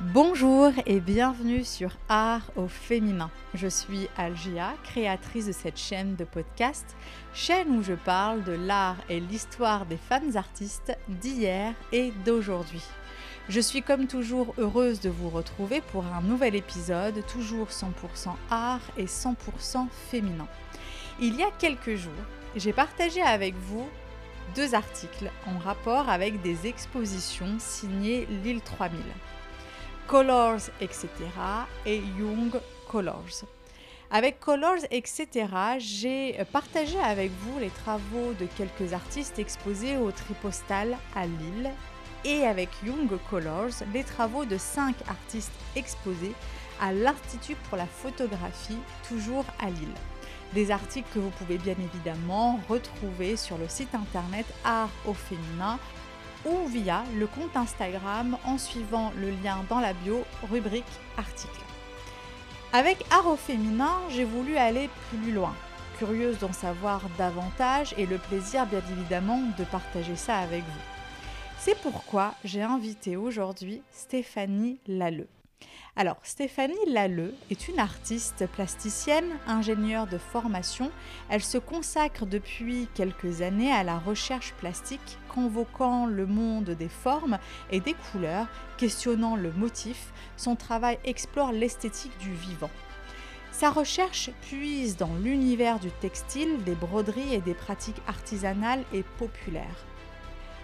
Bonjour et bienvenue sur Art au féminin. Je suis Algia, créatrice de cette chaîne de podcast, chaîne où je parle de l'art et l'histoire des femmes artistes d'hier et d'aujourd'hui. Je suis comme toujours heureuse de vous retrouver pour un nouvel épisode, toujours 100% art et 100% féminin. Il y a quelques jours, j'ai partagé avec vous deux articles en rapport avec des expositions signées Lille 3000. Colors, etc. et Young Colors. Avec Colors, etc., j'ai partagé avec vous les travaux de quelques artistes exposés au Tripostal à Lille et avec Young Colors, les travaux de cinq artistes exposés à l'Institut pour la photographie, toujours à Lille. Des articles que vous pouvez bien évidemment retrouver sur le site internet Art au féminin ou via le compte Instagram en suivant le lien dans la bio, rubrique article. Avec Art au féminin, j'ai voulu aller plus loin, curieuse d'en savoir davantage et le plaisir bien évidemment de partager ça avec vous. C'est pourquoi j'ai invité aujourd'hui Stéphanie Lalleux. Alors, Stéphanie Lalleux est une artiste plasticienne, ingénieure de formation. Elle se consacre depuis quelques années à la recherche plastique, convoquant le monde des formes et des couleurs, questionnant le motif. Son travail explore l'esthétique du vivant. Sa recherche puise dans l'univers du textile, des broderies et des pratiques artisanales et populaires.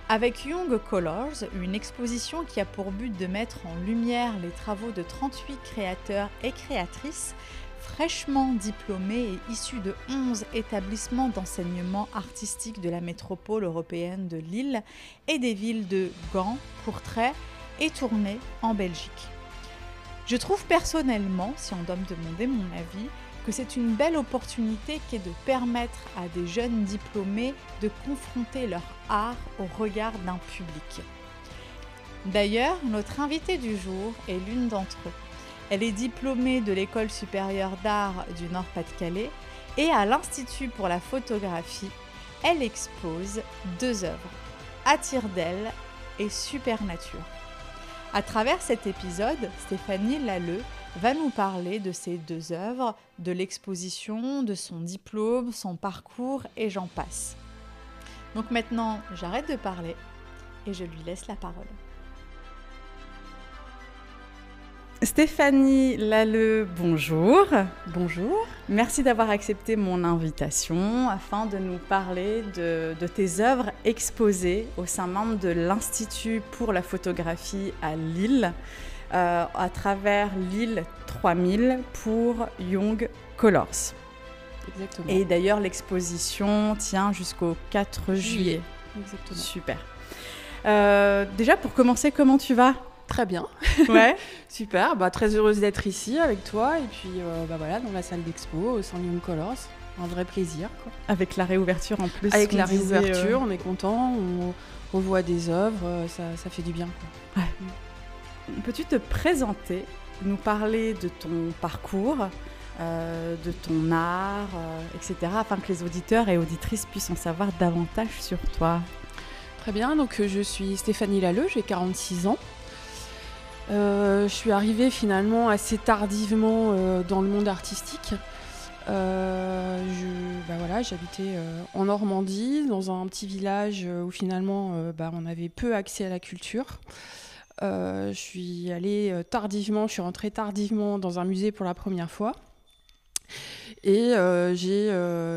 Avec Young Colors, une exposition qui a pour but de mettre en lumière les travaux de 38 créateurs et créatrices fraîchement diplômés et issus de 11 établissements d'enseignement artistique de la métropole européenne de Lille et des villes de Gand, Courtrai et Tournai en Belgique. Je trouve personnellement, si on doit me demander mon avis, que c'est une belle opportunité qui est de permettre à des jeunes diplômés de confronter leur art au regard d'un public. D'ailleurs, notre invitée du jour est l'une d'entre eux. Elle est diplômée de l'École supérieure d'art du Nord-Pas-de-Calais et à l'Institut pour la photographie, elle expose deux œuvres, Attire d'elle et Supernature. À travers cet épisode, Stéphanie Lalleux va nous parler de ces deux œuvres, de l'exposition, de son diplôme, son parcours et j'en passe. Donc maintenant, j'arrête de parler et je lui laisse la parole. Stéphanie Lalleux, bonjour. Bonjour. Merci d'avoir accepté mon invitation afin de nous parler de, tes œuvres exposées au sein membre de l'Institut pour la photographie à Lille. Euh, à travers l'île 3000 pour Young Colors. Exactement. Et d'ailleurs, l'exposition tient jusqu'au 4 juillet. Exactement. Super. Euh, déjà, pour commencer, comment tu vas? Très bien. Ouais. Super. Bah, très heureuse d'être ici avec toi et puis euh, bah, voilà, dans la salle d'expo au Young Colors. Un vrai plaisir. Quoi. Avec la réouverture en plus. Avec la réouverture, on est content, on, revoit des œuvres, ça, ça, fait du bien. Quoi. Ouais. Mm. Peux-tu te présenter, nous parler de ton parcours, euh, de ton art, euh, etc., afin que les auditeurs et auditrices puissent en savoir davantage sur toi? Très bien, donc euh, je suis Stéphanie Lalleux, j'ai 46 ans. je suis arrivée finalement assez tardivement dans le monde artistique. bah voilà, j'habitais en Normandie, dans un petit village où finalement bah, on avait peu accès à la culture. Euh, je suis allée euh, tardivement, je suis rentrée tardivement dans un musée pour la première fois. Et euh,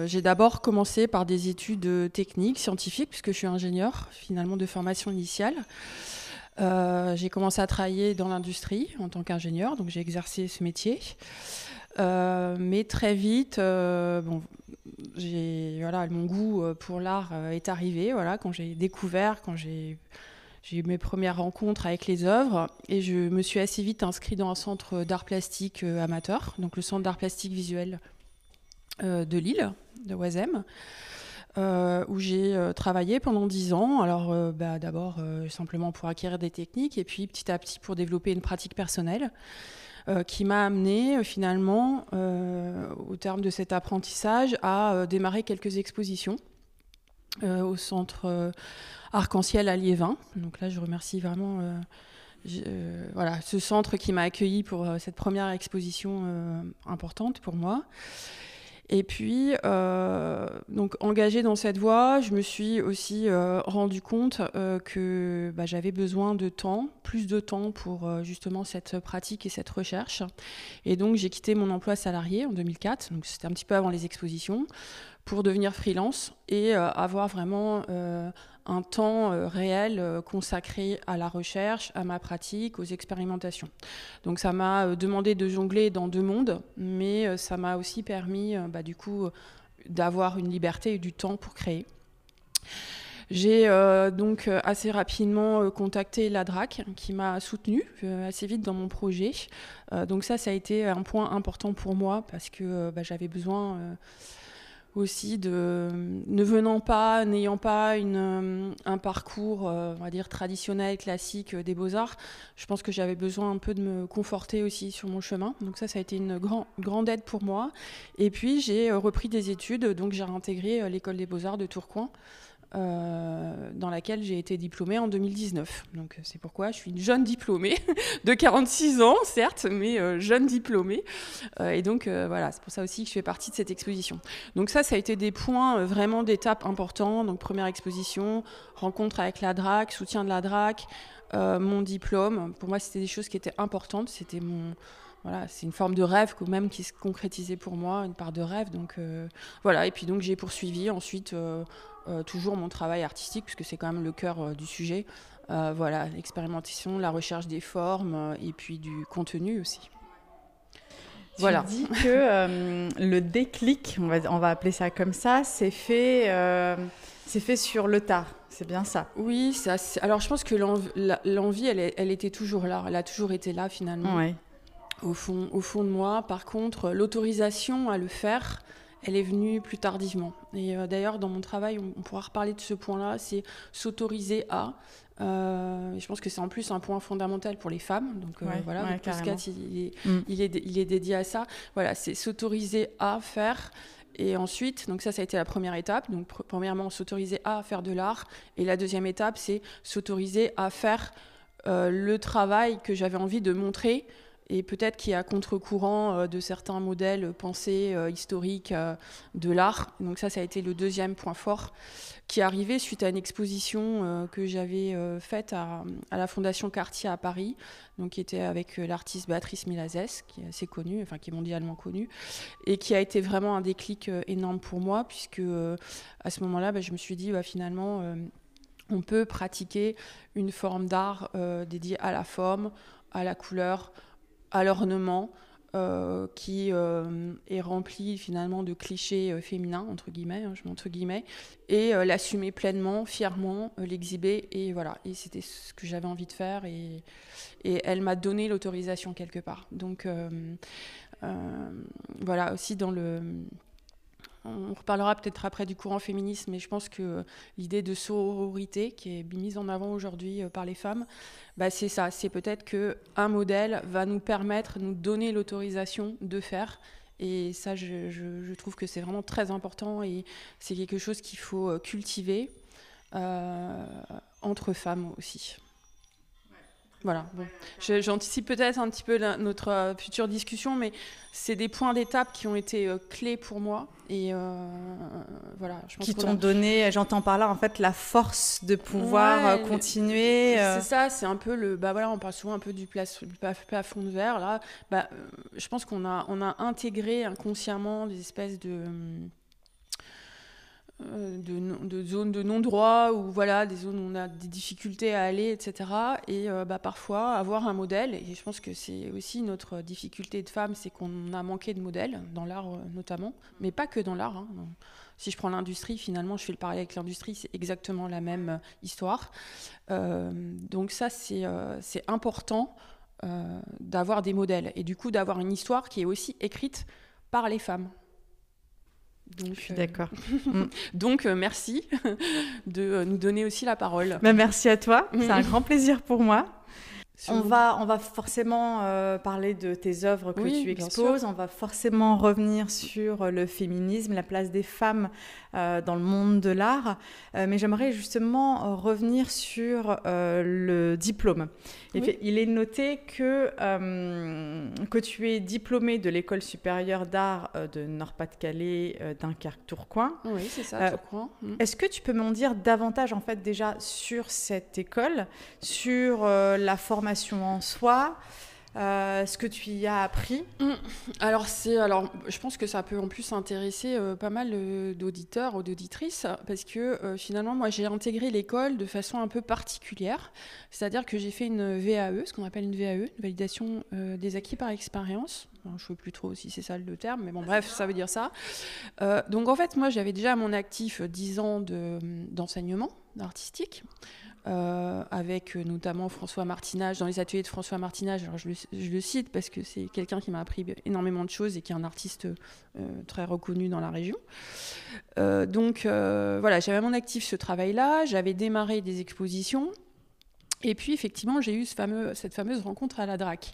j'ai d'abord commencé par des études techniques, scientifiques, puisque je suis ingénieur finalement de formation initiale. j'ai commencé à travailler dans l'industrie en tant qu'ingénieur, donc j'ai exercé ce métier. mais très vite, bon, voilà, mon goût pour l'art est arrivé. Voilà, quand j'ai découvert, quand j'ai j'ai eu mes premières rencontres avec les œuvres et je me suis assez vite inscrite dans un centre d'art plastique euh, amateur, donc le centre d'art plastique visuel euh, de Lille, de Oisem. Euh, où j'ai travaillé pendant dix ans. Alors, bah, d'abord simplement pour acquérir des techniques, et puis petit à petit pour développer une pratique personnelle, qui m'a amené finalement, au terme de cet apprentissage, à démarrer quelques expositions au centre Arc-en-Ciel à Liévin. Donc là, je remercie vraiment euh, voilà, ce centre qui m'a accueilli pour cette première exposition importante pour moi. Et puis, euh, donc engagée dans cette voie, je me suis aussi euh, rendu compte euh, que bah, j'avais besoin de temps, plus de temps pour justement cette pratique et cette recherche. Et donc, j'ai quitté mon emploi salarié en 2004, donc c'était un petit peu avant les expositions, pour devenir freelance et avoir vraiment un temps euh, réel euh, consacré à la recherche, à ma pratique, aux expérimentations. Donc ça m'a euh, demandé de jongler dans deux mondes, mais ça m'a aussi permis bah, du coup d'avoir une liberté et du temps pour créer. J'ai donc assez rapidement contacté la DRAC qui m'a soutenue assez vite dans mon projet. donc ça, ça a été un point important pour moi parce que bah, j'avais besoin aussi de ne venant pas, n'ayant pas une, euh, un parcours, euh, on va dire traditionnel, classique euh, des beaux-arts, je pense que j'avais besoin un peu de me conforter aussi sur mon chemin. Donc ça, ça a été une grand, grande aide pour moi. Et puis j'ai repris des études, donc j'ai intégré l'école des beaux-arts de Tourcoing. Euh, dans laquelle j'ai été diplômée en 2019. Donc euh, c'est pourquoi je suis une jeune diplômée de 46 ans, certes, mais euh, jeune diplômée. et donc voilà, c'est pour ça aussi que je fais partie de cette exposition. Donc ça, ça a été des points vraiment d'étape importants. Donc première exposition, rencontre avec la DRAC, soutien de la DRAC, mon diplôme. Pour moi, c'était des choses qui étaient importantes. C'était mon voilà, c'est une forme de rêve même qui se concrétisait pour moi, une part de rêve. Donc voilà, et puis donc j'ai poursuivi ensuite toujours mon travail artistique, puisque c'est quand même le cœur euh, du sujet. Euh, voilà, l'expérimentation, la recherche des formes et puis du contenu aussi. Tu voilà. dis que le déclic, on va, on va appeler ça comme ça, c'est fait, c'est fait sur le tard. C'est bien ça? Oui, ça, alors je pense que l'envie, elle, elle, était toujours là. Elle a toujours été là finalement. Ouais. Au, fond, au fond de moi. Par contre, l'autorisation à le faire, elle est venue plus tardivement. Et euh, d'ailleurs, dans mon travail, on, pourra reparler de ce point-là, c'est s'autoriser à. Euh, je pense que c'est en plus un point fondamental pour les femmes. Donc euh, voilà, le il est, mm. il, est, il est dédié à ça. Voilà, c'est s'autoriser à faire. Et ensuite, donc ça, ça a été la première étape. Donc, premièrement, s'autoriser à faire de l'art. Et la deuxième étape, c'est s'autoriser à faire le travail que j'avais envie de montrer et peut-être qui est à contre-courant euh, de certains modèles pensés euh, historiques euh, de l'art. Donc ça, ça a été le deuxième point fort qui est arrivé suite à une exposition que j'avais faite à, la Fondation Cartier à Paris, donc qui était avec l'artiste Béatrice Milazès, qui est assez connue, enfin qui est mondialement connue, et qui a été vraiment un déclic énorme pour moi, puisque à ce moment-là, bah, je me suis dit, bah, finalement, on peut pratiquer une forme d'art dédiée à la forme, à la couleur, à l'ornement euh, qui euh, est rempli finalement de clichés euh, féminins, entre guillemets, hein, je mets entre guillemets, et l'assumer pleinement, fièrement, l'exhiber, et voilà. Et c'était ce que j'avais envie de faire, et, et elle m'a donné l'autorisation quelque part. Donc voilà, aussi dans le on reparlera peut-être après du courant féministe, mais je pense que l'idée de sororité qui est mise en avant aujourd'hui euh, par les femmes, bah c'est ça. C'est peut-être qu'un modèle va nous permettre, nous donner l'autorisation de faire. Et ça, je, trouve que c'est vraiment très important et c'est quelque chose qu'il faut euh, cultiver euh, entre femmes aussi. Voilà, bon. J'anticipe peut-être un petit peu notre euh, future discussion, mais c'est des points d'étape qui ont été euh, clés pour moi. Et euh, voilà, je pense Qui t'ont donné, j'entends par là, en fait, la force de pouvoir continuer. C'est ça, c'est un peu le. Bah voilà, on parle souvent un peu du, plafond de verre. Là, bah, je pense qu'on a, on a intégré inconsciemment des espèces de. Euh, de, zones de non-droit ou voilà, des zones où on a des difficultés à aller, etc. Et euh, bah, parfois, avoir un modèle, et je pense que c'est aussi notre difficulté de femme, c'est qu'on a manqué de modèles, dans l'art euh, notamment, mais pas que dans l'art. Hein. Si je prends l'industrie, finalement, je fais le parallèle avec l'industrie, c'est exactement la même histoire. donc ça, c'est important d'avoir des modèles, et du coup d'avoir une histoire qui est aussi écrite par les femmes. Donc, je suis d'accord. Euh, donc, euh, merci de euh, nous donner aussi la parole. Bah, merci à toi. C'est un grand plaisir pour moi. On va, on va forcément euh, parler de tes œuvres que tu exposes, on va forcément revenir sur le féminisme, la place des femmes euh, dans le monde de l'art, euh, mais j'aimerais justement revenir sur le diplôme. Il est noté que, que tu es diplômée de l'école supérieure d'art de Nord-Pas-de-Calais, Dunkerque-Tourcoing. Oui, c'est ça, Tourcoing. Mm. Est-ce que tu peux m'en dire davantage en fait déjà sur cette école, sur la formation en soi, euh, ce que tu y as appris mm. Alors, c'est, alors, je pense que ça peut en plus intéresser euh, pas mal euh, d'auditeurs ou d'auditrices, parce que finalement, moi, j'ai intégré l'école de façon un peu particulière. C'est-à-dire que j'ai fait une VAE, ce qu'on appelle une VAE, une validation des acquis par expérience. je ne sais plus trop si c'est ça le terme, mais bon, bref, ça veut dire ça. donc, en fait, moi, j'avais déjà à mon actif 10 ans de, d'enseignement artistique. Euh, avec euh, notamment François Martinage, dans les ateliers de François Martinage. Je, le, cite parce que c'est quelqu'un qui m'a appris énormément de choses et qui est un artiste euh, très reconnu dans la région. donc voilà, j'avais à mon actif ce travail-là, j'avais démarré des expositions. Et puis effectivement, j'ai eu cette fameuse rencontre à la DRAC.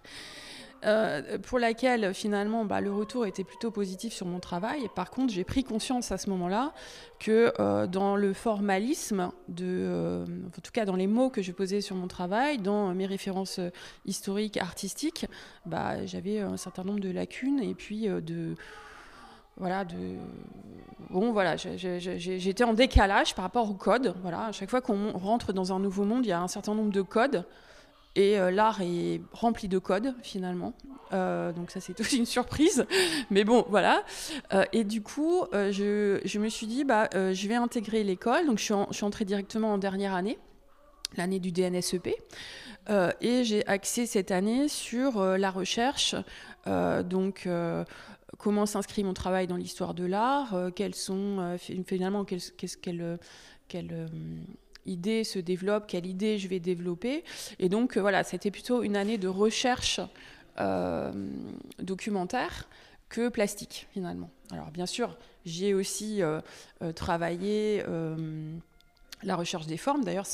Euh, pour laquelle finalement bah, le retour était plutôt positif sur mon travail. par contre, j'ai pris conscience à ce moment-là que euh, dans le formalisme, euh, en tout cas dans les mots que je posais sur mon travail, dans mes références historiques, artistiques, bah, j'avais un certain nombre de lacunes et puis de voilà. Bon, voilà, j'étais en décalage par rapport au code. Voilà, à chaque fois qu'on rentre dans un nouveau monde, il y a un certain nombre de codes et euh, l'art est rempli de codes finalement. Euh, donc ça c'est aussi une surprise. Mais bon, voilà. Euh, et du coup, je, me suis dit, bah, je vais intégrer l'école. Donc je suis, entrée directement en dernière année, l'année du DNSEP. et j'ai axé cette année sur la recherche. donc comment s'inscrit mon travail dans l'histoire de l'art, quelles sont finalement qu'elle quelle, idée se développe, quelle idée je vais développer. Et donc euh, voilà, c'était plutôt une année de recherche euh, documentaire que plastique finalement. Alors bien sûr, j'ai aussi euh, travaillé la recherche des formes. D'ailleurs,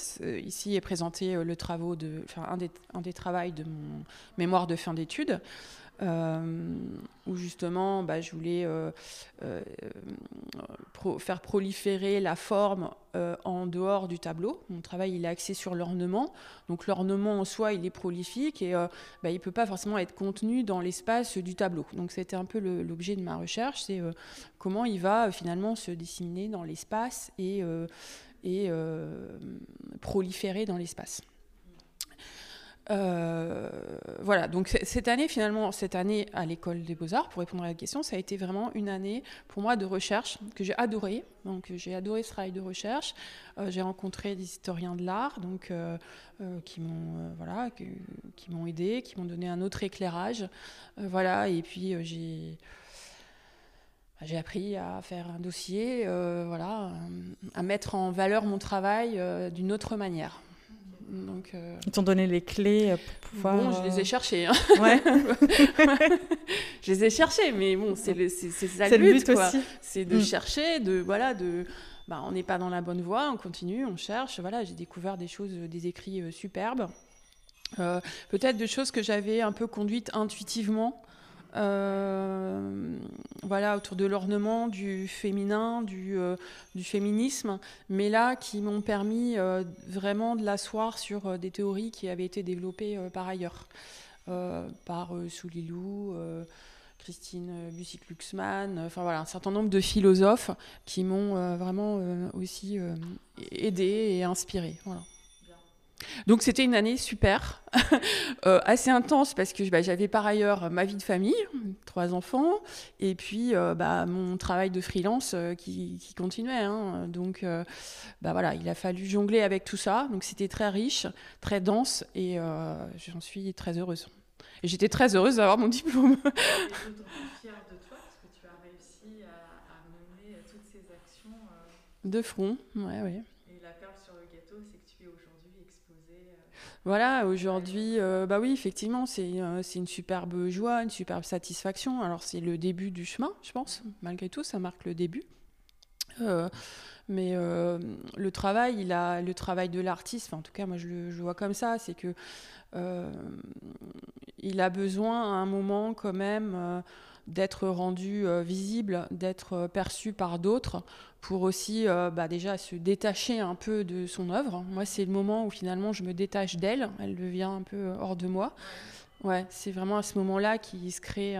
ici est présenté le travaux de, enfin, un, des, un des travaux de mon mémoire de fin d'études. Euh, où justement bah, je voulais euh, euh, faire proliférer la forme en dehors du tableau. Mon travail il est axé sur l'ornement, donc l'ornement en soi il est prolifique et bah, il ne peut pas forcément être contenu dans l'espace du tableau. Donc c'était un peu l'objet de ma recherche, c'est comment il va finalement se disséminer dans l'espace et proliférer dans l'espace. Euh, voilà, donc cette année, finalement, cette année à l'école des beaux-arts, pour répondre à la question, ça a été vraiment une année pour moi de recherche que j'ai adoré. Donc j'ai adoré ce travail de recherche. Euh, j'ai rencontré des historiens de l'art, donc euh, qui m'ont voilà, qui, m'ont aidé, qui m'ont donné un autre éclairage. voilà, et puis j'ai j'ai appris à faire un dossier, voilà, à mettre en valeur mon travail d'une autre manière. Donc, euh, Ils t'ont donné les clés pour pouvoir. Bon, je les ai euh, cherchées. Hein. Ouais. je les ai cherchées, mais bon, c'est ça le but, aussi. C'est de mm. chercher, de voilà, de. Bah, on n'est pas dans la bonne voie, on continue, on cherche. Voilà, j'ai découvert des choses, des écrits euh, superbes. Peut-être des choses que j'avais un peu conduites intuitivement. Euh, voilà, autour de l'ornement, du féminin, du, euh, féminisme, mais là qui m'ont permis euh, vraiment de l'asseoir sur des théories qui avaient été développées par ailleurs, par Soulilou. Christine Bussick-Luxman, enfin voilà, un certain nombre de philosophes qui m'ont vraiment aussi aidé et inspiré. Donc c'était une année super, euh, assez intense parce que bah, j'avais par ailleurs ma vie de famille, trois enfants, et puis euh, bah, mon travail de freelance euh, qui, continuait. Hein. Donc bah, voilà, il a fallu jongler avec tout ça. Donc c'était très riche, très dense, et j'en suis très heureuse. Et j'étais très heureuse d'avoir mon diplôme. De front, ouais, ouais. Voilà, aujourd'hui, euh, bah oui, effectivement, euh, c'est une superbe joie, une superbe satisfaction. Alors, c'est le début du chemin, je pense. Malgré tout, ça marque le début. mais le travail, il a le travail de l'artiste. en tout cas, moi, je le vois comme ça, c'est que il a besoin à un moment quand même d'être rendu euh, visible, d'être euh, perçu par d'autres, pour aussi euh, bah, déjà se détacher un peu de son œuvre. Moi, c'est le moment où finalement je me détache d'elle, elle devient un peu hors de moi. Ouais, c'est vraiment à ce moment-là qu'il se crée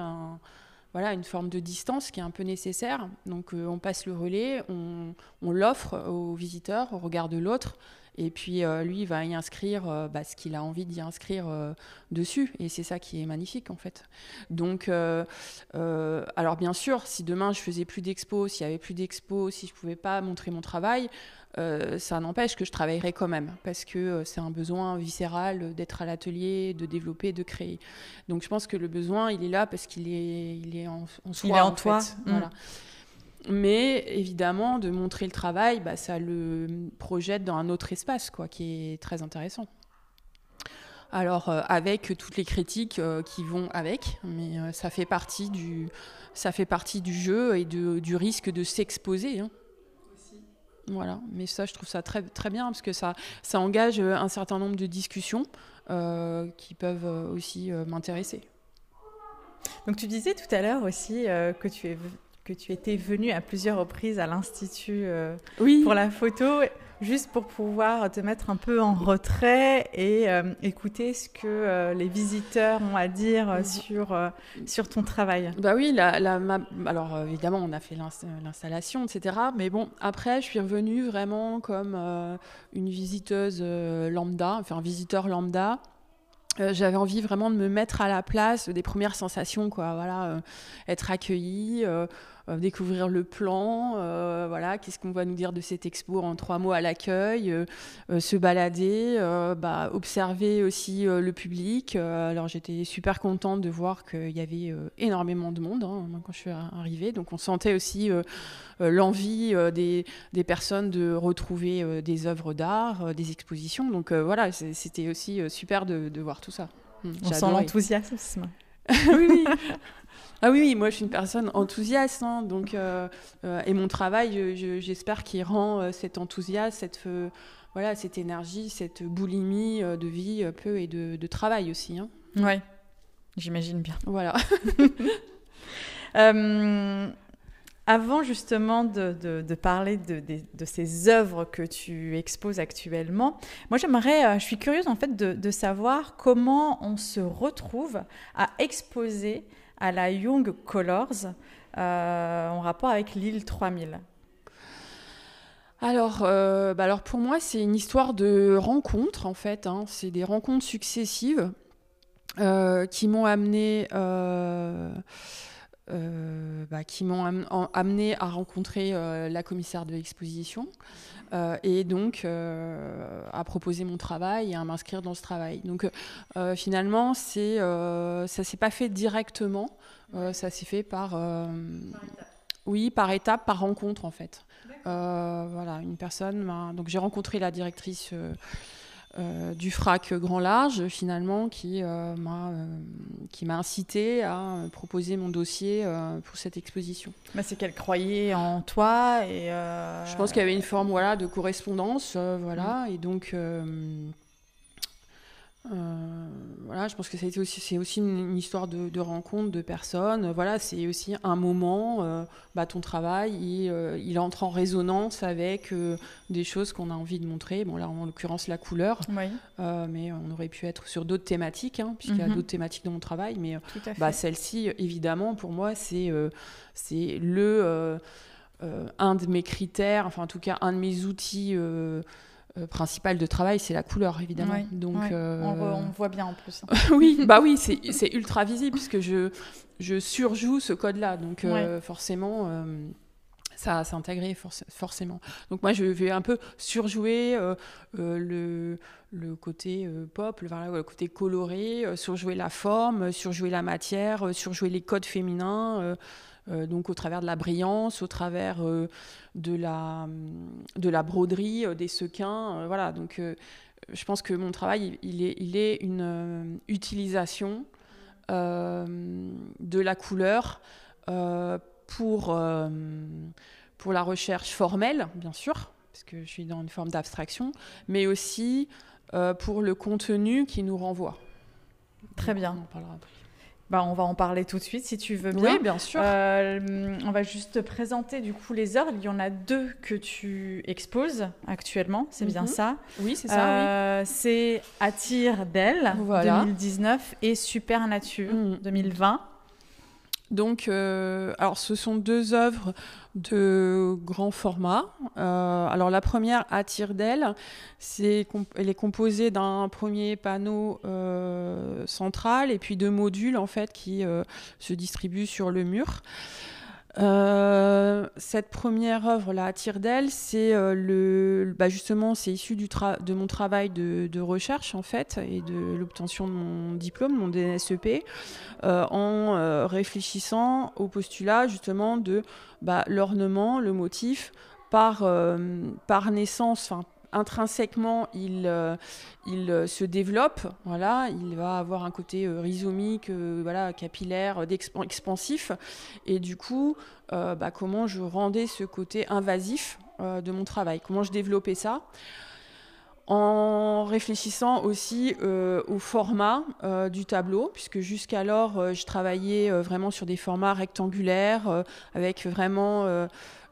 voilà, une forme de distance qui est un peu nécessaire. Donc on passe le relais, on, on l'offre aux visiteurs, au regard de l'autre, et puis euh, lui, il va y inscrire euh, bah, ce qu'il a envie d'y inscrire euh, dessus. Et c'est ça qui est magnifique en fait. Donc, alors bien sûr, si demain je faisais plus d'expos, s'il y avait plus d'expos, si je pouvais pas montrer mon travail, ça n'empêche que je travaillerais quand même parce que c'est un besoin viscéral d'être à l'atelier, de développer, de créer. Donc je pense que le besoin, il est là parce qu'il est, il est en, soi. Il est en, toi. Voilà. Mais évidemment, de montrer le travail, bah, ça le projette dans un autre espace, quoi, qui est très intéressant. Alors, euh, avec toutes les critiques euh, qui vont avec, mais euh, ça, fait partie du, ça fait partie du jeu et de, du risque de s'exposer. Hein. Voilà, mais ça, je trouve ça très, très bien parce que ça, ça engage un certain nombre de discussions qui peuvent aussi m'intéresser. Donc, tu disais tout à l'heure aussi que tu es que tu étais venue à plusieurs reprises à l'Institut euh, pour la photo, juste pour pouvoir te mettre un peu en retrait et euh, écouter ce que euh, les visiteurs ont à dire mhm. sur, sur ton travail. Bah oui, la, la alors évidemment, on a fait l'installation, etc. Mais bon, après, je suis revenue vraiment comme une visiteuse lambda, enfin un visiteur lambda. j'avais envie vraiment de me mettre à la place des premières sensations, quoi. Voilà, être accueillie, euh, découvrir le plan, euh, voilà, qu'est-ce qu'on va nous dire de cette expo en trois mots à l'accueil, euh, se balader, bah, observer aussi le public. alors j'étais super contente de voir qu'il y avait énormément de monde hein, quand je suis arrivée, donc on sentait aussi l'envie des, des, personnes de retrouver des œuvres d'art, des expositions. Donc voilà, c'était aussi super de, de, voir tout ça. Hum, on sent l'enthousiasme. oui, oui. Ah oui, moi je suis une personne enthousiaste, hein, donc euh, euh, et mon travail, j'espère qu'il rend euh, cet enthousiasme, cette voilà, cette énergie, cette boulimie de vie peu et de, travail aussi. Hein. Ouais, j'imagine bien. Voilà. Avant justement de, parler de, ces œuvres que tu exposes actuellement, moi j'aimerais, je suis curieuse en fait de, savoir comment on se retrouve à exposer à la Young Colors euh, en rapport avec l'île 3000 alors, euh, bah alors pour moi, c'est une histoire de rencontres en fait. Hein. C'est des rencontres successives euh, qui m'ont amené, bah, qui m'ont amené à rencontrer la commissaire de l'exposition et donc à proposer mon travail et à m'inscrire dans ce travail. Donc finalement, c'est ça s'est pas fait directement. Euh, ça s'est fait par, euh, oui, par étape, par rencontre en fait. Euh, voilà, une personne donc j'ai rencontré la directrice. Du FRAC Grand Large, finalement, qui m'a qui m'a incité à proposer mon dossier pour cette exposition. C'est qu'elle croyait en toi et. Je pense qu'il y avait une forme voilà de correspondance, voilà, et donc euh, voilà, je pense que c'est aussi, aussi une, histoire de, rencontre de personnes. Voilà, c'est aussi un moment, euh, bah, ton travail, il, euh, il, entre en résonance avec des choses qu'on a envie de montrer. Bon, là, en l'occurrence, la couleur. mais on aurait pu être sur d'autres thématiques, hein, puisqu'il y a mhm. d'autres thématiques dans mon travail. Mais bah, celle-ci, évidemment, pour moi, c'est c'est le. un de mes critères, enfin en tout cas un de mes outils euh, principal de travail, c'est la couleur, évidemment. Donc, euh, on, voit bien en plus. oui, bah oui, c'est ultra visible puisque je, je surjoue ce code-là. Donc, euh, forcément, ça, s'est intégré forcément. Donc, moi, je vais un peu surjouer le, le côté pop, le, le, côté coloré, surjouer la forme, surjouer la matière, surjouer les codes féminins. Euh, donc au travers de la brillance, au travers euh, de, la, de la broderie, euh, des sequins. voilà, donc je pense que mon travail, il est, il est une utilisation de la couleur pour pour la recherche formelle, bien sûr, parce que je suis dans une forme d'abstraction, mais aussi pour le contenu qui nous renvoie. Très bien. On en parlera après. Bah, on va en parler tout de suite si tu veux bien. Oui, bien sûr. Euh, on va juste te présenter du coup les œuvres. Il y en a deux que tu exposes actuellement, c'est bien mhm. ça? Oui, c'est ça. Euh, c'est Attire d'elle 2019 et Super Nature 2020. Donc, euh, alors ce sont deux œuvres de grand format. Euh, alors la première, Attire d'elle, c'est, elle est composée d'un premier panneau euh, central et puis deux modules en fait qui se distribuent sur le mur. Euh, cette première œuvre là, Tire d'elle, c'est euh, le, bah justement, c'est issu de mon travail de, recherche en fait et de l'obtention de mon diplôme, mon DNSEP, euh, en réfléchissant au postulat justement de bah, l'ornement, le motif par par naissance, intrinsèquement, il, euh, euh, se développe. Voilà, il va avoir un côté euh, rhizomique, voilà, capillaire, expansif. Et du coup, bah, comment je rendais ce côté invasif de mon travail? Comment je développais ça? En réfléchissant aussi au format du tableau, puisque jusqu'alors je travaillais vraiment sur des formats rectangulaires, avec vraiment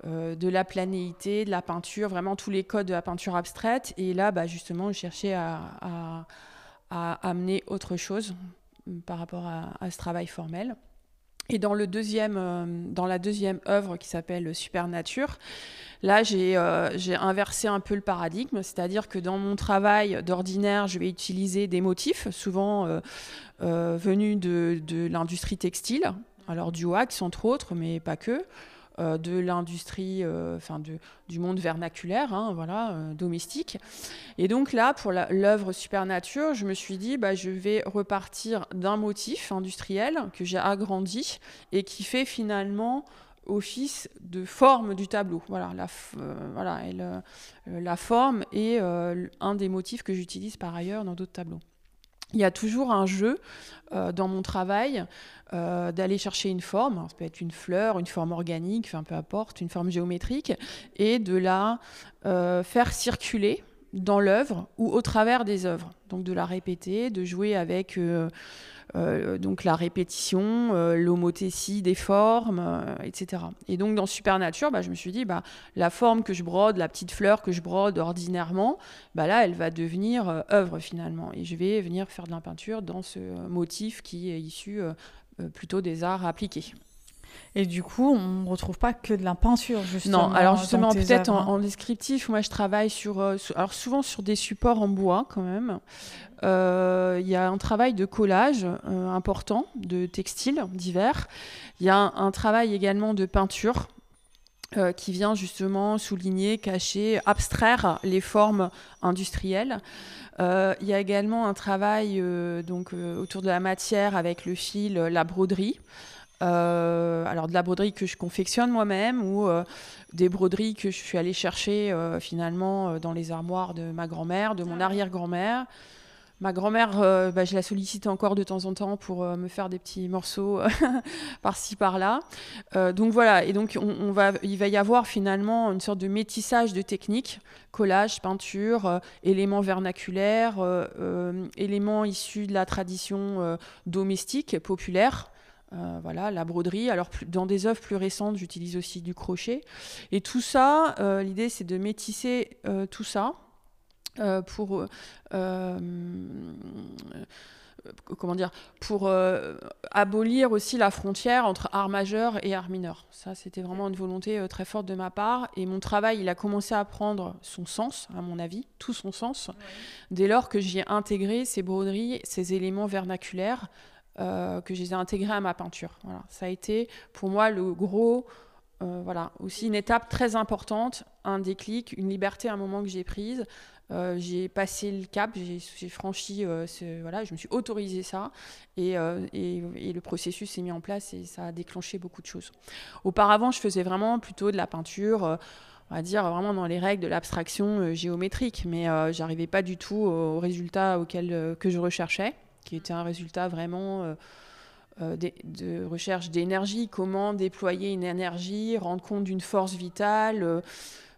euh, de la planéité, de la peinture, vraiment tous les codes de la peinture abstraite. Et là, bah, justement, je cherchais à, amener autre chose par rapport à, ce travail formel. Et dans, le deuxième, euh, dans la deuxième œuvre qui s'appelle Supernature, là euh, j'ai inversé un peu le paradigme, c'est-à-dire que dans mon travail d'ordinaire, je vais utiliser des motifs, souvent venus de, de l'industrie textile, alors du wax entre autres, mais pas que. Euh, de l'industrie, euh, enfin du monde vernaculaire, hein, voilà, euh, domestique. Et donc là, pour l'œuvre Supernature, je me suis dit, bah, je vais repartir d'un motif industriel que j'ai agrandi et qui fait finalement office de forme du tableau. Voilà, la, voilà, la forme est un des motifs que j'utilise par ailleurs dans d'autres tableaux. Il y a toujours un jeu dans mon travail euh, d'aller chercher une forme, ça peut être une fleur, une forme organique, enfin peu importe, une forme géométrique, et de la euh, faire circuler dans l'œuvre ou au travers des œuvres. Donc de la répéter, de jouer avec euh, donc la répétition, l'homothétie des formes, etc. Et donc dans Supernature, bah, je me suis dit, bah, la forme que je brode, la petite fleur que je brode ordinairement, bah, là, elle va devenir œuvre finalement. Et je vais venir faire de la peinture dans ce motif qui est issu euh, plutôt des arts appliqués. Et du coup, on ne retrouve pas que de la peinture, justement. Non, alors justement, peut-être en, hein. descriptif, moi je travaille sur, euh, alors souvent sur des supports en bois quand même. Euh, il y a un travail de collage important, de textiles divers. Il y a un, travail également de peinture qui vient justement souligner, cacher, abstraire les formes industrielles. Euh, il y a également un travail euh, donc, euh, autour de la matière avec le fil, la broderie. Alors de la broderie que je confectionne moi-même ou des broderies que je suis allée chercher finalement dans les armoires de ma grand-mère, de mon arrière-grand-mère. Ma grand-mère, euh, bah, je la sollicite encore de temps en temps pour euh, me faire des petits morceaux euh, par-ci par-là. donc voilà, et donc on, va, il va y avoir finalement une sorte de métissage de techniques, collage, peinture, éléments vernaculaires, éléments issus de la tradition domestique, populaire. Voilà, la broderie. Alors, dans des œuvres plus récentes, j'utilise aussi du crochet. Et tout ça, l'idée, c'est de métisser tout ça euh, pour euh, comment dire, pour euh, abolir aussi la frontière entre art majeur et art mineur. Ça, c'était vraiment une volonté très forte de ma part. Et mon travail, il a commencé à prendre son sens, à mon avis, tout son sens, dès lors que j'y ai intégré ces broderies, ces éléments vernaculaires, que je les ai intégrés à ma peinture. Voilà. Ça a été pour moi le gros voilà, aussi une étape très importante, un déclic, une liberté à un moment que j'ai prise, euh, j'ai passé le cap, j'ai franchi, euh, voilà, je me suis autorisé ça euh, et, et, le processus s'est mis en place et ça a déclenché beaucoup de choses. Auparavant, je faisais vraiment plutôt de la peinture, on va dire vraiment dans les règles de l'abstraction géométrique, mais j'arrivais pas du tout au résultat auquel que je recherchais, qui était un résultat vraiment de recherche d'énergie, comment déployer une énergie, rendre compte d'une force vitale,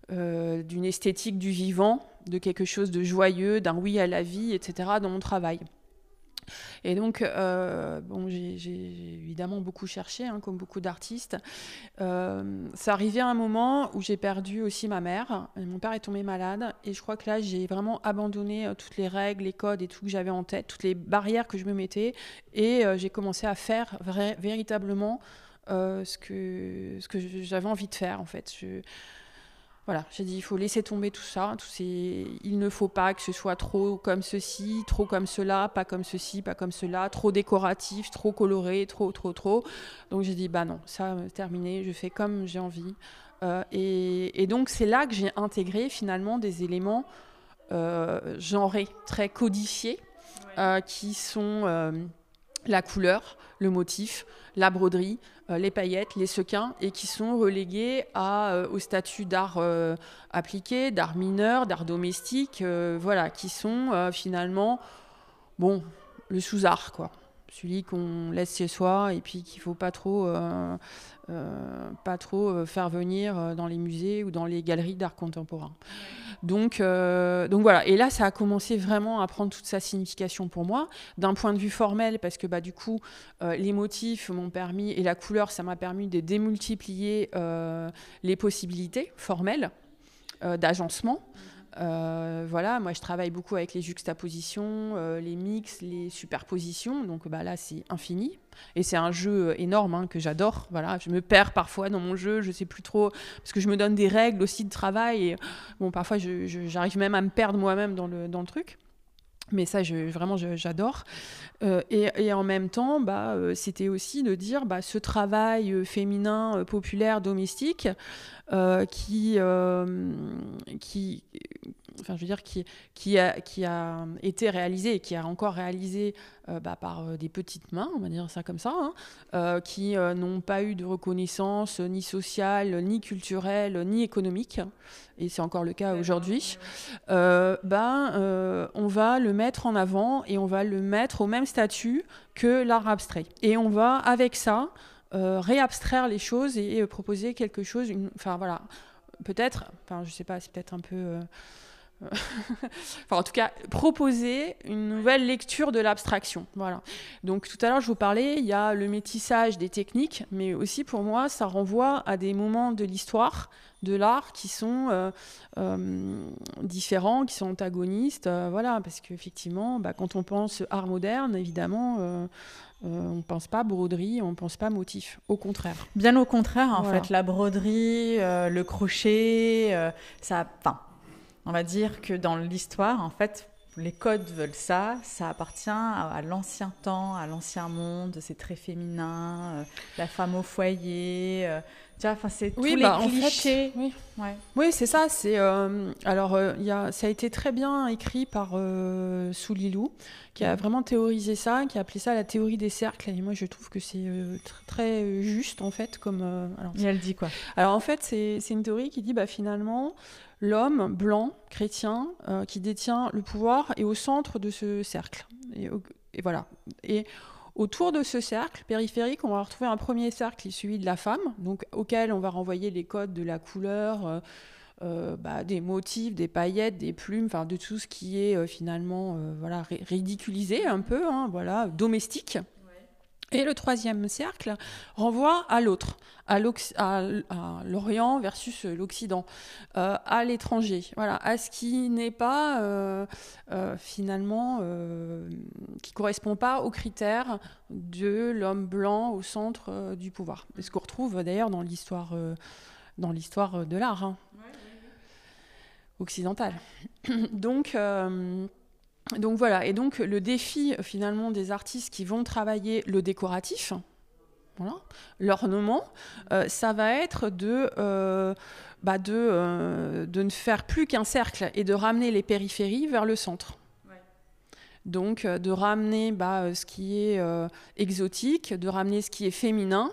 d'une esthétique du vivant, de quelque chose de joyeux, d'un oui à la vie, etc. dans mon travail. Et donc, euh, j'ai évidemment beaucoup cherché, hein, comme beaucoup d'artistes. Euh, ça arrivait à un moment où j'ai perdu aussi ma mère. mon père est tombé malade. Et je crois que là, j'ai vraiment abandonné euh, toutes les règles, les codes et tout que j'avais en tête, toutes les barrières que je me mettais. Et j'ai commencé à faire véritablement ce que, j'avais envie de faire, en fait. Voilà, j'ai dit il faut laisser tomber tout ça. Tout il ne faut pas que ce soit trop comme ceci, trop comme cela, pas comme ceci, pas comme cela, trop décoratif, trop coloré, trop, trop, trop. Donc j'ai dit bah non, ça euh, terminé, je fais comme j'ai envie. Euh, et, donc c'est là que j'ai intégré finalement des éléments euh, genrés, très codifiés, qui sont la couleur, le motif, la broderie, euh, les paillettes, les sequins, et qui sont relégués euh, au statut d'art euh, appliqué, d'art mineur, d'art domestique, voilà, qui sont finalement, bon, le sous-art, quoi celui qu'on laisse chez soi et puis qu'il faut pas trop, pas trop faire venir dans les musées ou dans les galeries d'art contemporain. Donc, donc voilà. Et là, ça a commencé vraiment à prendre toute sa signification pour moi, d'un point de vue formel, parce que bah, du coup, les motifs m'ont permis, et la couleur, ça m'a permis de démultiplier les possibilités formelles d'agencement. Euh, voilà, moi je travaille beaucoup avec les juxtapositions, euh, les mix, les superpositions. Donc bah, là c'est infini. Et c'est un jeu énorme hein, que j'adore. Voilà, je me perds parfois dans mon jeu, je sais plus trop parce que je me donne des règles aussi de travail. Et, bon, parfois j'arrive même à me perdre moi-même dans le, dans le truc. Mais ça, je, vraiment, j'adore. Euh, et, en même temps, bah, euh, c'était aussi de dire bah, ce travail euh, féminin, populaire, domestique, qui, qui, enfin, je veux dire, qui, qui, a, qui a été réalisé et qui a encore réalisé euh, bah, par euh, des petites mains, on va dire ça comme ça, hein, euh, qui n'ont pas eu de reconnaissance ni sociale, ni culturelle, ni économique, et c'est encore le cas aujourd'hui, ben, on va le mettre en avant et on va le mettre au même statut que l'art abstrait. Et on va, avec ça, réabstraire les choses et, proposer quelque chose, enfin voilà, peut-être, enfin je sais pas, c'est peut-être un peu enfin, en tout cas, proposer une nouvelle lecture de l'abstraction. Voilà. Donc, tout à l'heure, je vous parlais, il y a le métissage des techniques, mais aussi pour moi, ça renvoie à des moments de l'histoire, de l'art qui sont euh, euh, différents, qui sont antagonistes. Euh, voilà, parce qu'effectivement, bah, quand on pense art moderne, évidemment, on ne pense pas broderie, on ne pense pas motif. Au contraire. Bien au contraire, en fait, la broderie, le crochet, ça. Enfin, on va dire que dans l'histoire, en fait, les codes veulent ça, ça appartient à, l'ancien temps, à l'ancien monde, c'est très féminin, euh, la femme au foyer, euh, tu vois, enfin c'est tous les bah, clichés. oui, oui c'est ça. C'est euh, alors il y a, ça a été très bien écrit par Soulilou, qui a vraiment théorisé ça, qui a appelé ça la théorie des cercles. Et moi, je trouve que c'est très juste en fait, comme. alors, Et elle dit quoi? Alors en fait, c'est une théorie qui dit bah finalement l'homme blanc, chrétien, euh, qui détient le pouvoir est au centre de ce cercle. Et, voilà. Et autour de ce cercle périphérique, on va retrouver un premier cercle celui de la femme, donc auquel on va renvoyer les codes de la couleur. Euh, euh, bah, des motifs, des paillettes, des plumes, enfin de tout ce qui est finalement voilà ridiculisé un peu, hein, voilà domestique. Et le troisième cercle renvoie à l'autre, à l'Orient versus l'Occident, euh, à l'étranger, voilà, à ce qui n'est pas euh, euh, finalement, qui correspond pas aux critères de l'homme blanc au centre du pouvoir. ce qu'on retrouve d'ailleurs dans l'histoire, dans l'histoire de l'art hein, occidental. Donc donc voilà, et donc le défi finalement des artistes qui vont travailler le décoratif, voilà, l'ornement, euh, ça va être de, euh, bah de, euh, de, ne faire plus qu'un cercle et de ramener les périphéries vers le centre. Donc de ramener bah, ce qui est exotique, de ramener ce qui est féminin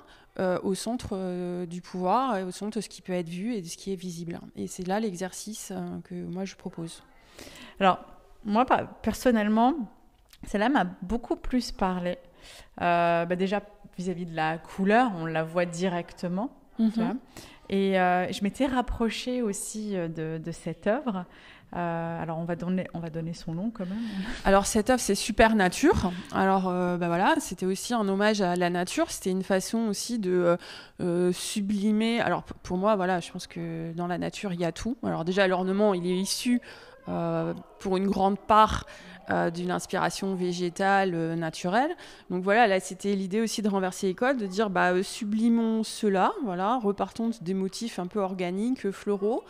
au centre du pouvoir, et au centre de ce qui peut être vu et de ce qui est visible. Et c'est là l'exercice que moi je propose. Alors, moi, personnellement, celle-là m'a beaucoup plus parlé. Euh, bah déjà vis-à-vis de la couleur, on la voit directement. Mhm. Et je m'étais rapprochée aussi de, de cette œuvre euh, alors on va donner, on va donner son nom quand même. Alors cette œuvre c'est Super Nature. Alors euh, bah voilà, c'était aussi un hommage à la nature. C'était une façon aussi de euh, sublimer. Alors pour moi voilà, je pense que dans la nature il y a tout. Alors déjà l'ornement il est issu pour une grande part d'une inspiration végétale naturelle. Donc voilà, là c'était l'idée aussi de renverser les codes, de dire bah sublimons cela, voilà, repartons des motifs un peu organiques, floraux.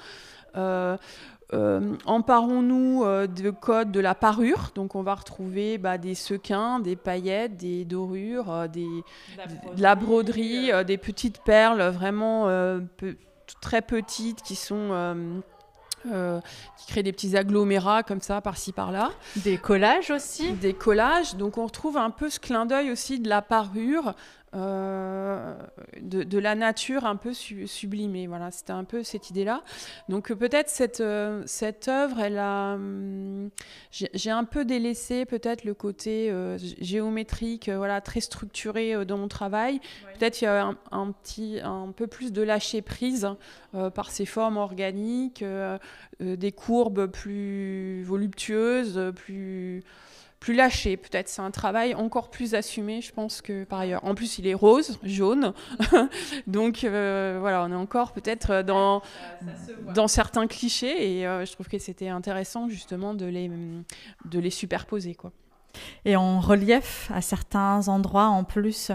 Euh, emparons-nous euh, de codes de la parure. Donc, on va retrouver bah, des sequins, des paillettes, des dorures, euh, des, de la broderie, des petites perles vraiment très petites qui sont. Qui créent des petits agglomérats comme ça par-ci par-là. Des collages aussi Des collages. Donc on retrouve un peu ce clin d'œil aussi de la parure euh, de, la nature un peu sublimée. Voilà, c'était un peu cette idée-là. Donc euh, peut-être cette, euh, cette œuvre, elle a, hum, j'ai un peu délaissé peut-être le côté géométrique, voilà, très structuré dans mon travail. Peut-être il y a un, petit, un peu plus de lâcher prise par ces formes organiques, des courbes plus voluptueuses, plus plus lâché, peut-être. C'est un travail encore plus assumé, je pense, que par ailleurs. En plus, il est rose, jaune. Donc, euh, voilà, on est encore peut-être dans, dans certains clichés. Et euh, je trouve que c'était intéressant, justement, de les, de les superposer. Quoi. Et en relief, à certains endroits en plus.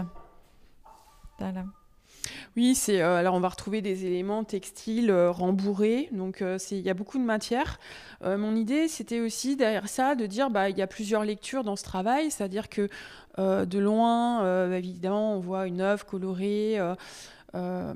Oui, c'est euh, alors on va retrouver des éléments textiles euh, rembourrés, donc euh, il y a beaucoup de matière. mon idée, c'était aussi derrière ça de dire bah il y a plusieurs lectures dans ce travail, c'est-à-dire que de loin, évidemment, on voit une œuvre colorée. Euh,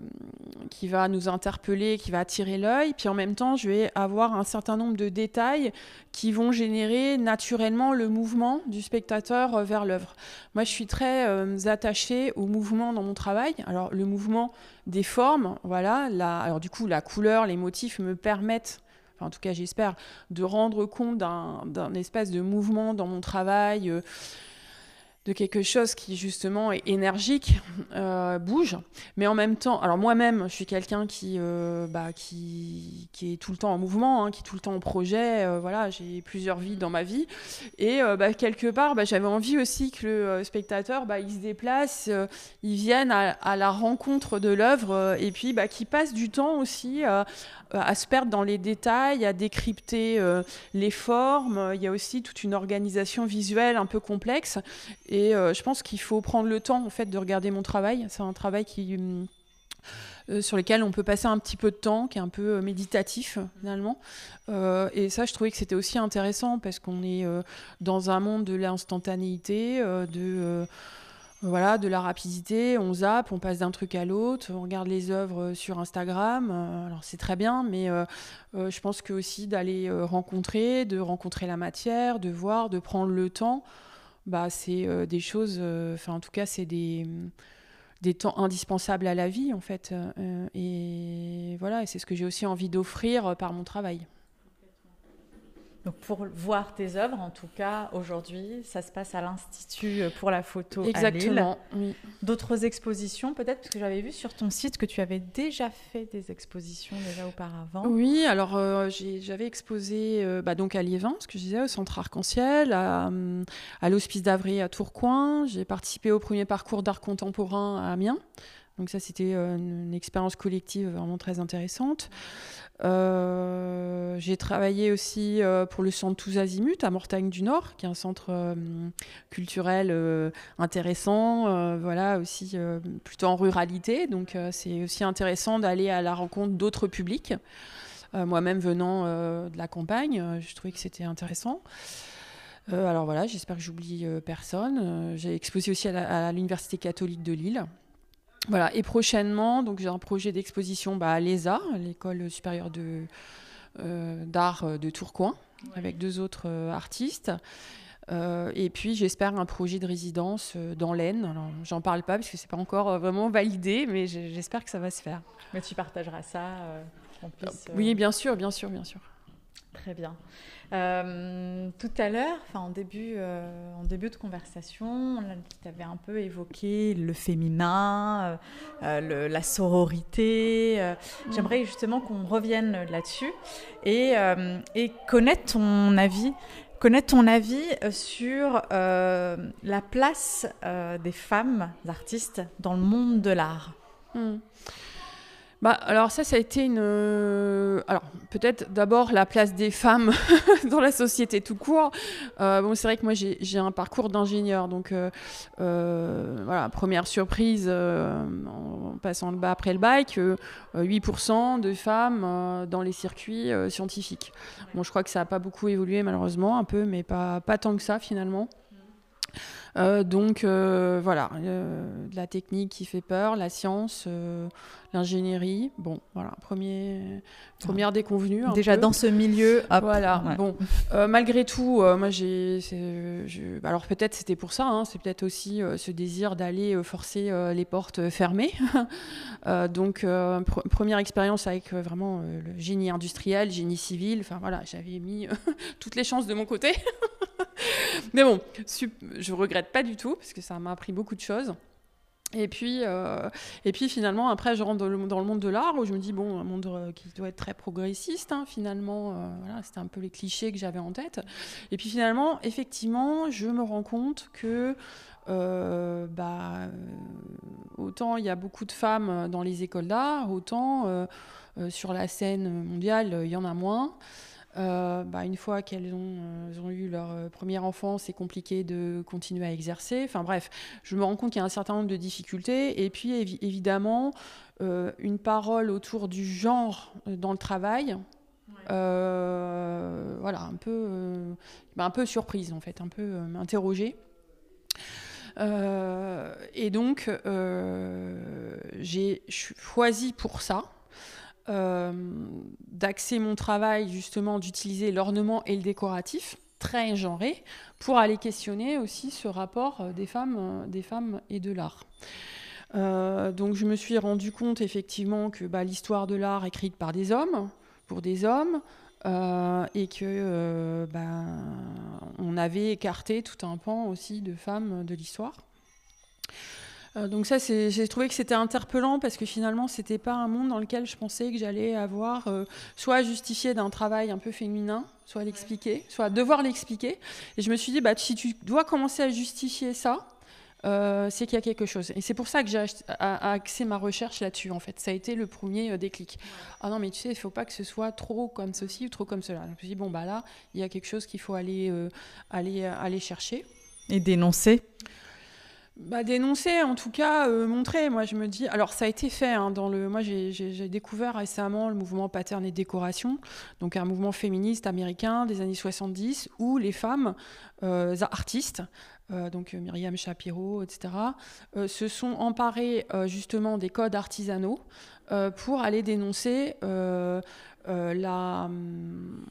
qui va nous interpeller, qui va attirer l'œil. Puis en même temps, je vais avoir un certain nombre de détails qui vont générer naturellement le mouvement du spectateur euh, vers l'œuvre. Moi, je suis très euh, attachée au mouvement dans mon travail. Alors, le mouvement des formes, voilà. Alors, du coup, la couleur, les motifs me permettent en tout cas j'espère, de rendre compte d'un espace de mouvement dans mon travail, de quelque chose qui justement est énergique, euh, bouge, mais en même temps, alors moi-même, je suis quelqu'un qui, euh, bah, qui, est tout le temps en mouvement, hein, qui est tout le temps en projet, euh, voilà, j'ai plusieurs vies dans ma vie, et bah, quelque part, bah, j'avais envie aussi que le spectateur, il se déplace, il vienne à, à, la rencontre de l'œuvre, et puis bah, qu'il passe du temps aussi à se perdre dans les détails, à décrypter les formes, il y a aussi toute une organisation visuelle un peu complexe, et euh, je pense qu'il faut prendre le temps en fait de regarder mon travail. C'est un travail qui hum, euh, sur lequel on peut passer un petit peu de temps, qui est un peu euh, méditatif finalement. et ça, je trouvais que c'était aussi intéressant parce qu'on est dans un monde de l'instantanéité, de voilà, de la rapidité, on zappe, on passe d'un truc à l'autre, on regarde les œuvres sur Instagram, alors c'est très bien, mais je pense que aussi d'aller rencontrer, de rencontrer la matière, de voir, de prendre le temps, bah, c'est euh, des choses, euh, enfin en tout cas c'est des, des temps indispensables à la vie en fait. Euh, et voilà, et c'est ce que j'ai aussi envie d'offrir par mon travail. Donc pour voir tes œuvres, en tout cas aujourd'hui, ça se passe à l'Institut pour la photo Exactement, à Lille. D'autres expositions peut-être Parce que j'avais vu sur ton site que tu avais déjà fait des expositions déjà auparavant. Oui, alors euh, j'avais exposé euh, bah, donc à Liévin, ce que je disais, au Centre Arc-en-Ciel, à, euh, à l'Hospice d'Avray à Tourcoing. J'ai participé au premier parcours d'art contemporain à Amiens. Donc ça, c'était une expérience collective vraiment très intéressante. Euh, j'ai travaillé aussi euh, pour le centre Tous Azimuts à Mortagne du Nord, qui est un centre euh, culturel intéressant, voilà aussi plutôt en ruralité. Donc c'est aussi intéressant d'aller à la rencontre d'autres publics. Moi-même venant de la campagne, je trouvais que c'était intéressant. alors voilà, j'espère que j'oublie personne. j'ai exposé aussi à l'Université catholique de Lille. Voilà, et prochainement, donc j'ai un projet d'exposition bah, à l'ESA, l'école supérieure de, euh, d'art euh, de Tourcoing, avec deux autres euh, artistes. et puis j'espère un projet de résidence dans l'Aisne. J'en parle pas parce que c'est pas encore vraiment validé, mais j'espère que ça va se faire. Mais tu partageras ça Oui, bien sûr, bien sûr, bien sûr. Très bien. Euh, tout à l'heure, en début, euh, en début de conversation, tu avais un peu évoqué le féminin, euh, la sororité. Mm. J'aimerais justement qu'on revienne là-dessus et, et, connaître ton avis. Connaître ton avis sur la place des femmes artistes dans le monde de l'art. Mm. Bah, alors ça, ça a été une... Euh, alors peut-être d'abord la place des femmes dans la société tout court. Euh, bon, c'est vrai que moi j'ai un parcours d'ingénieur, donc euh, voilà, première surprise en passant le bas après le bac, 8% de femmes dans les circuits scientifiques. Bon, je crois que ça n'a pas beaucoup évolué malheureusement, un peu, mais pas, pas tant que ça finalement. Donc voilà, la technique qui fait peur, la science, l'ingénierie. Bon, voilà, premier, première déconvenue. Déjà dans ce milieu. Voilà. Bon, malgré tout, moi j'ai, alors peut-être c'était pour ça. Hein, c'est peut-être aussi ce désir d'aller forcer les portes fermées. donc première expérience avec vraiment le génie industriel, génie civil. Enfin voilà, j'avais mis toutes les chances de mon côté. Mais bon, je regrette pas du tout, parce que ça m'a appris beaucoup de choses. Et puis, euh, et puis finalement, après, je rentre dans le, monde de l'art où je me dis, bon, un monde euh, qui doit être très progressiste, hein, finalement, euh, voilà, c'était un peu les clichés que j'avais en tête. Et puis finalement, effectivement, je me rends compte que bah, autant il y a beaucoup de femmes dans les écoles d'art, autant sur la scène mondiale, il y en a moins. Euh, bah, une fois qu'elles ont, euh, ont, eu leur euh, premier enfant, c'est compliqué de continuer à exercer. Enfin bref, je me rends compte qu'il y a un certain nombre de difficultés. Et puis évidemment, une parole autour du genre dans le travail. voilà, un peu, bah, un peu surprise en fait, un peu interrogée. et donc, j'ai choisi pour ça euh, d'axer mon travail justement d'utiliser l'ornement et le décoratif très genré pour aller questionner aussi ce rapport euh, des femmes, euh, des femmes et de l'art. donc je me suis rendu compte effectivement que bah, l'histoire de l'art écrite par des hommes, pour des hommes, et que bah, on avait écarté tout un pan aussi de femmes de l'histoire. Euh, donc ça, j'ai trouvé que c'était interpellant parce que finalement, c'était pas un monde dans lequel je pensais que j'allais avoir euh, soit justifié d'un travail un peu féminin, soit l'expliquer, soit devoir l'expliquer. Et je me suis dit, bah, si tu dois commencer à justifier ça, euh, c'est qu'il y a quelque chose. Et c'est pour ça que j'ai axé ma recherche là-dessus, en fait. Ça a été le premier déclic. Ah non, mais tu sais, il ne faut pas que ce soit trop comme ceci ou trop comme cela. Donc je me suis dit, bon, bah là, il y a quelque chose qu'il faut aller, aller, aller chercher. Et dénoncer bah, dénoncer, en tout cas, euh, montrer. Moi, je me dis. Alors, ça a été fait. Hein, dans le. Moi, j'ai découvert récemment le mouvement Pattern et Décoration, donc un mouvement féministe américain des années 70 où les femmes euh, artistes, euh, donc Myriam Shapiro, etc., se sont emparées justement des codes artisanaux pour aller dénoncer la hum,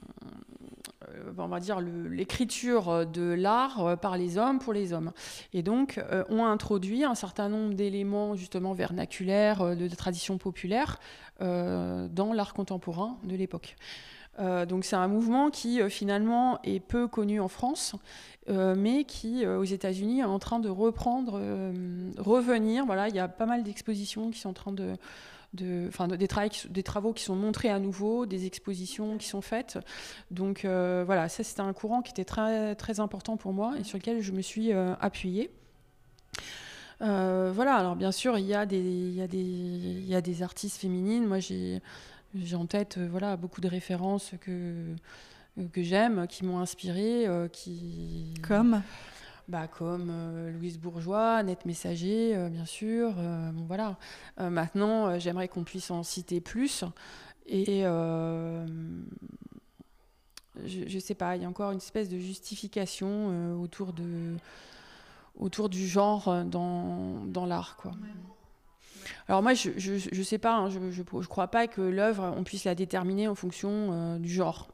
euh, on va dire, l'écriture de l'art euh, par les hommes pour les hommes. Et donc, euh, ont introduit un certain nombre d'éléments justement vernaculaires, de, tradition populaire, dans l'art contemporain de l'époque. donc c'est un mouvement qui finalement est peu connu en France, mais qui aux États-Unis est en train de reprendre, revenir. Voilà, il y a pas mal d'expositions qui sont en train de, de, des, des, travaux qui sont montrés à nouveau, des expositions qui sont faites. Donc euh, voilà, ça c'était un courant qui était très, très important pour moi et sur lequel je me suis euh, appuyée. Euh, voilà, alors bien sûr, il y, a des, il, y a des, il y a des artistes féminines. Moi, j'ai en tête voilà, beaucoup de références que, que j'aime, qui m'ont inspirée. qui... Comme? Bah, comme euh, Louise Bourgeois, Annette Messager, euh, bien sûr. Euh, bon, voilà. maintenant, j'aimerais qu'on puisse en citer plus. Et je ne sais pas, il y a encore une espèce de justification autour, de, autour du genre dans, dans l'art. quoi. Alors moi, je ne sais pas, hein, je ne crois pas que l'œuvre, on puisse la déterminer en fonction du genre.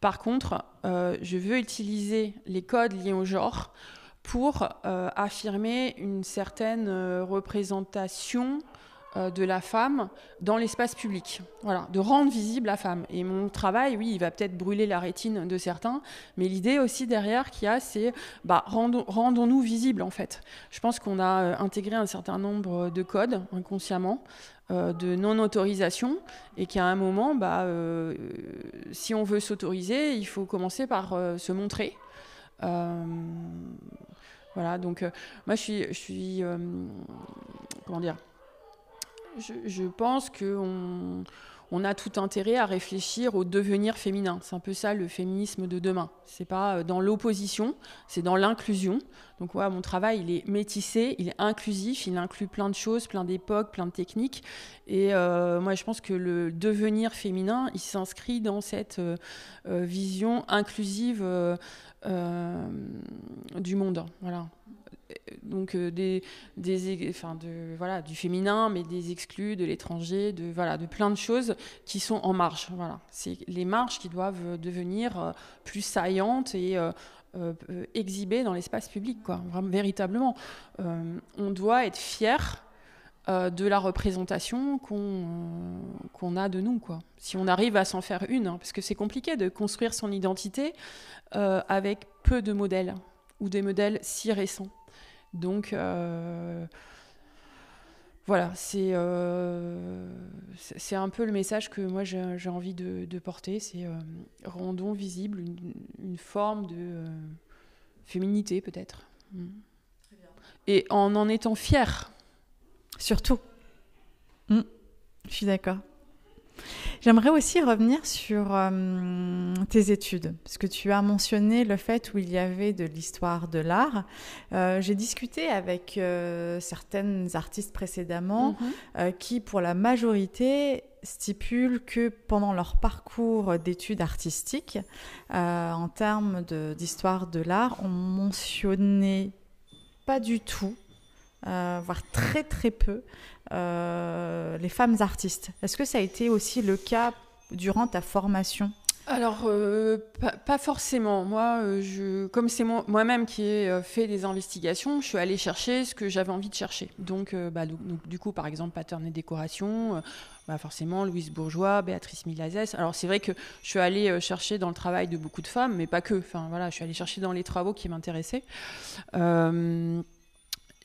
Par contre, je veux utiliser les codes liés au genre pour euh, affirmer une certaine euh, représentation euh, de la femme dans l'espace public. Voilà, de rendre visible la femme. Et mon travail, oui, il va peut-être brûler la rétine de certains, mais l'idée aussi derrière qu'il y a, c'est bah, rendons-nous visibles en fait. Je pense qu'on a intégré un certain nombre de codes inconsciemment. De non-autorisation et qu'à un moment, bah, si on veut s'autoriser, il faut commencer par se montrer. Voilà, donc moi je suis, suis comment dire, je, pense qu'on on a tout intérêt à réfléchir au devenir féminin. C'est un peu ça le féminisme de demain. C'est pas euh, dans l'opposition, c'est dans l'inclusion. Donc ouais, mon travail, il est métissé, il est inclusif, il inclut plein de choses, plein d'époques, plein de techniques. Et euh, moi, je pense que le devenir féminin, il s'inscrit dans cette euh, vision inclusive du monde. Voilà donc euh, des, des enfin de, voilà, du féminin, mais des exclus, de l'étranger, de, voilà, de plein de choses qui sont en marge. Voilà. C'est les marges qui doivent devenir euh, plus saillantes et euh, exhibées dans l'espace public, quoi, vraiment, véritablement. on doit être fier de la représentation qu'on qu'on a de nous, quoi. Si on arrive à s'en faire une, hein, parce que c'est compliqué de construire son identité avec peu de modèles ou des modèles si récents. Donc euh, voilà, euh, c'est un peu le message que moi j'ai envie de, porter, c'est euh, rendons visible une, forme de féminité peut-être. Mm. Et en en étant fier. Surtout. Mm. Je suis d'accord. J'aimerais aussi revenir sur euh, tes études, parce que tu as mentionné le fait où il y avait de l'histoire de l'art. Euh, j'ai discuté avec euh, certaines artistes précédemment mhm. qui, pour la majorité, stipulent que pendant leur parcours d'études artistiques, en termes d'histoire de, de l'art, on mentionnait pas du tout voire très très peu, euh, les femmes artistes. Est-ce que ça a été aussi le cas durant ta formation? Alors, euh, pas, forcément. Moi, euh, je, comme c'est moi-même qui ai fait des investigations, je suis allée chercher ce que j'avais envie de chercher. Donc, bah, du coup, par exemple, pattern et décoration, bah, forcément, Louise Bourgeois, Béatrice Milazès. Alors, c'est vrai que je suis allée chercher dans le travail de beaucoup de femmes, mais pas que. Enfin, voilà, je suis allée chercher dans les travaux qui m'intéressaient.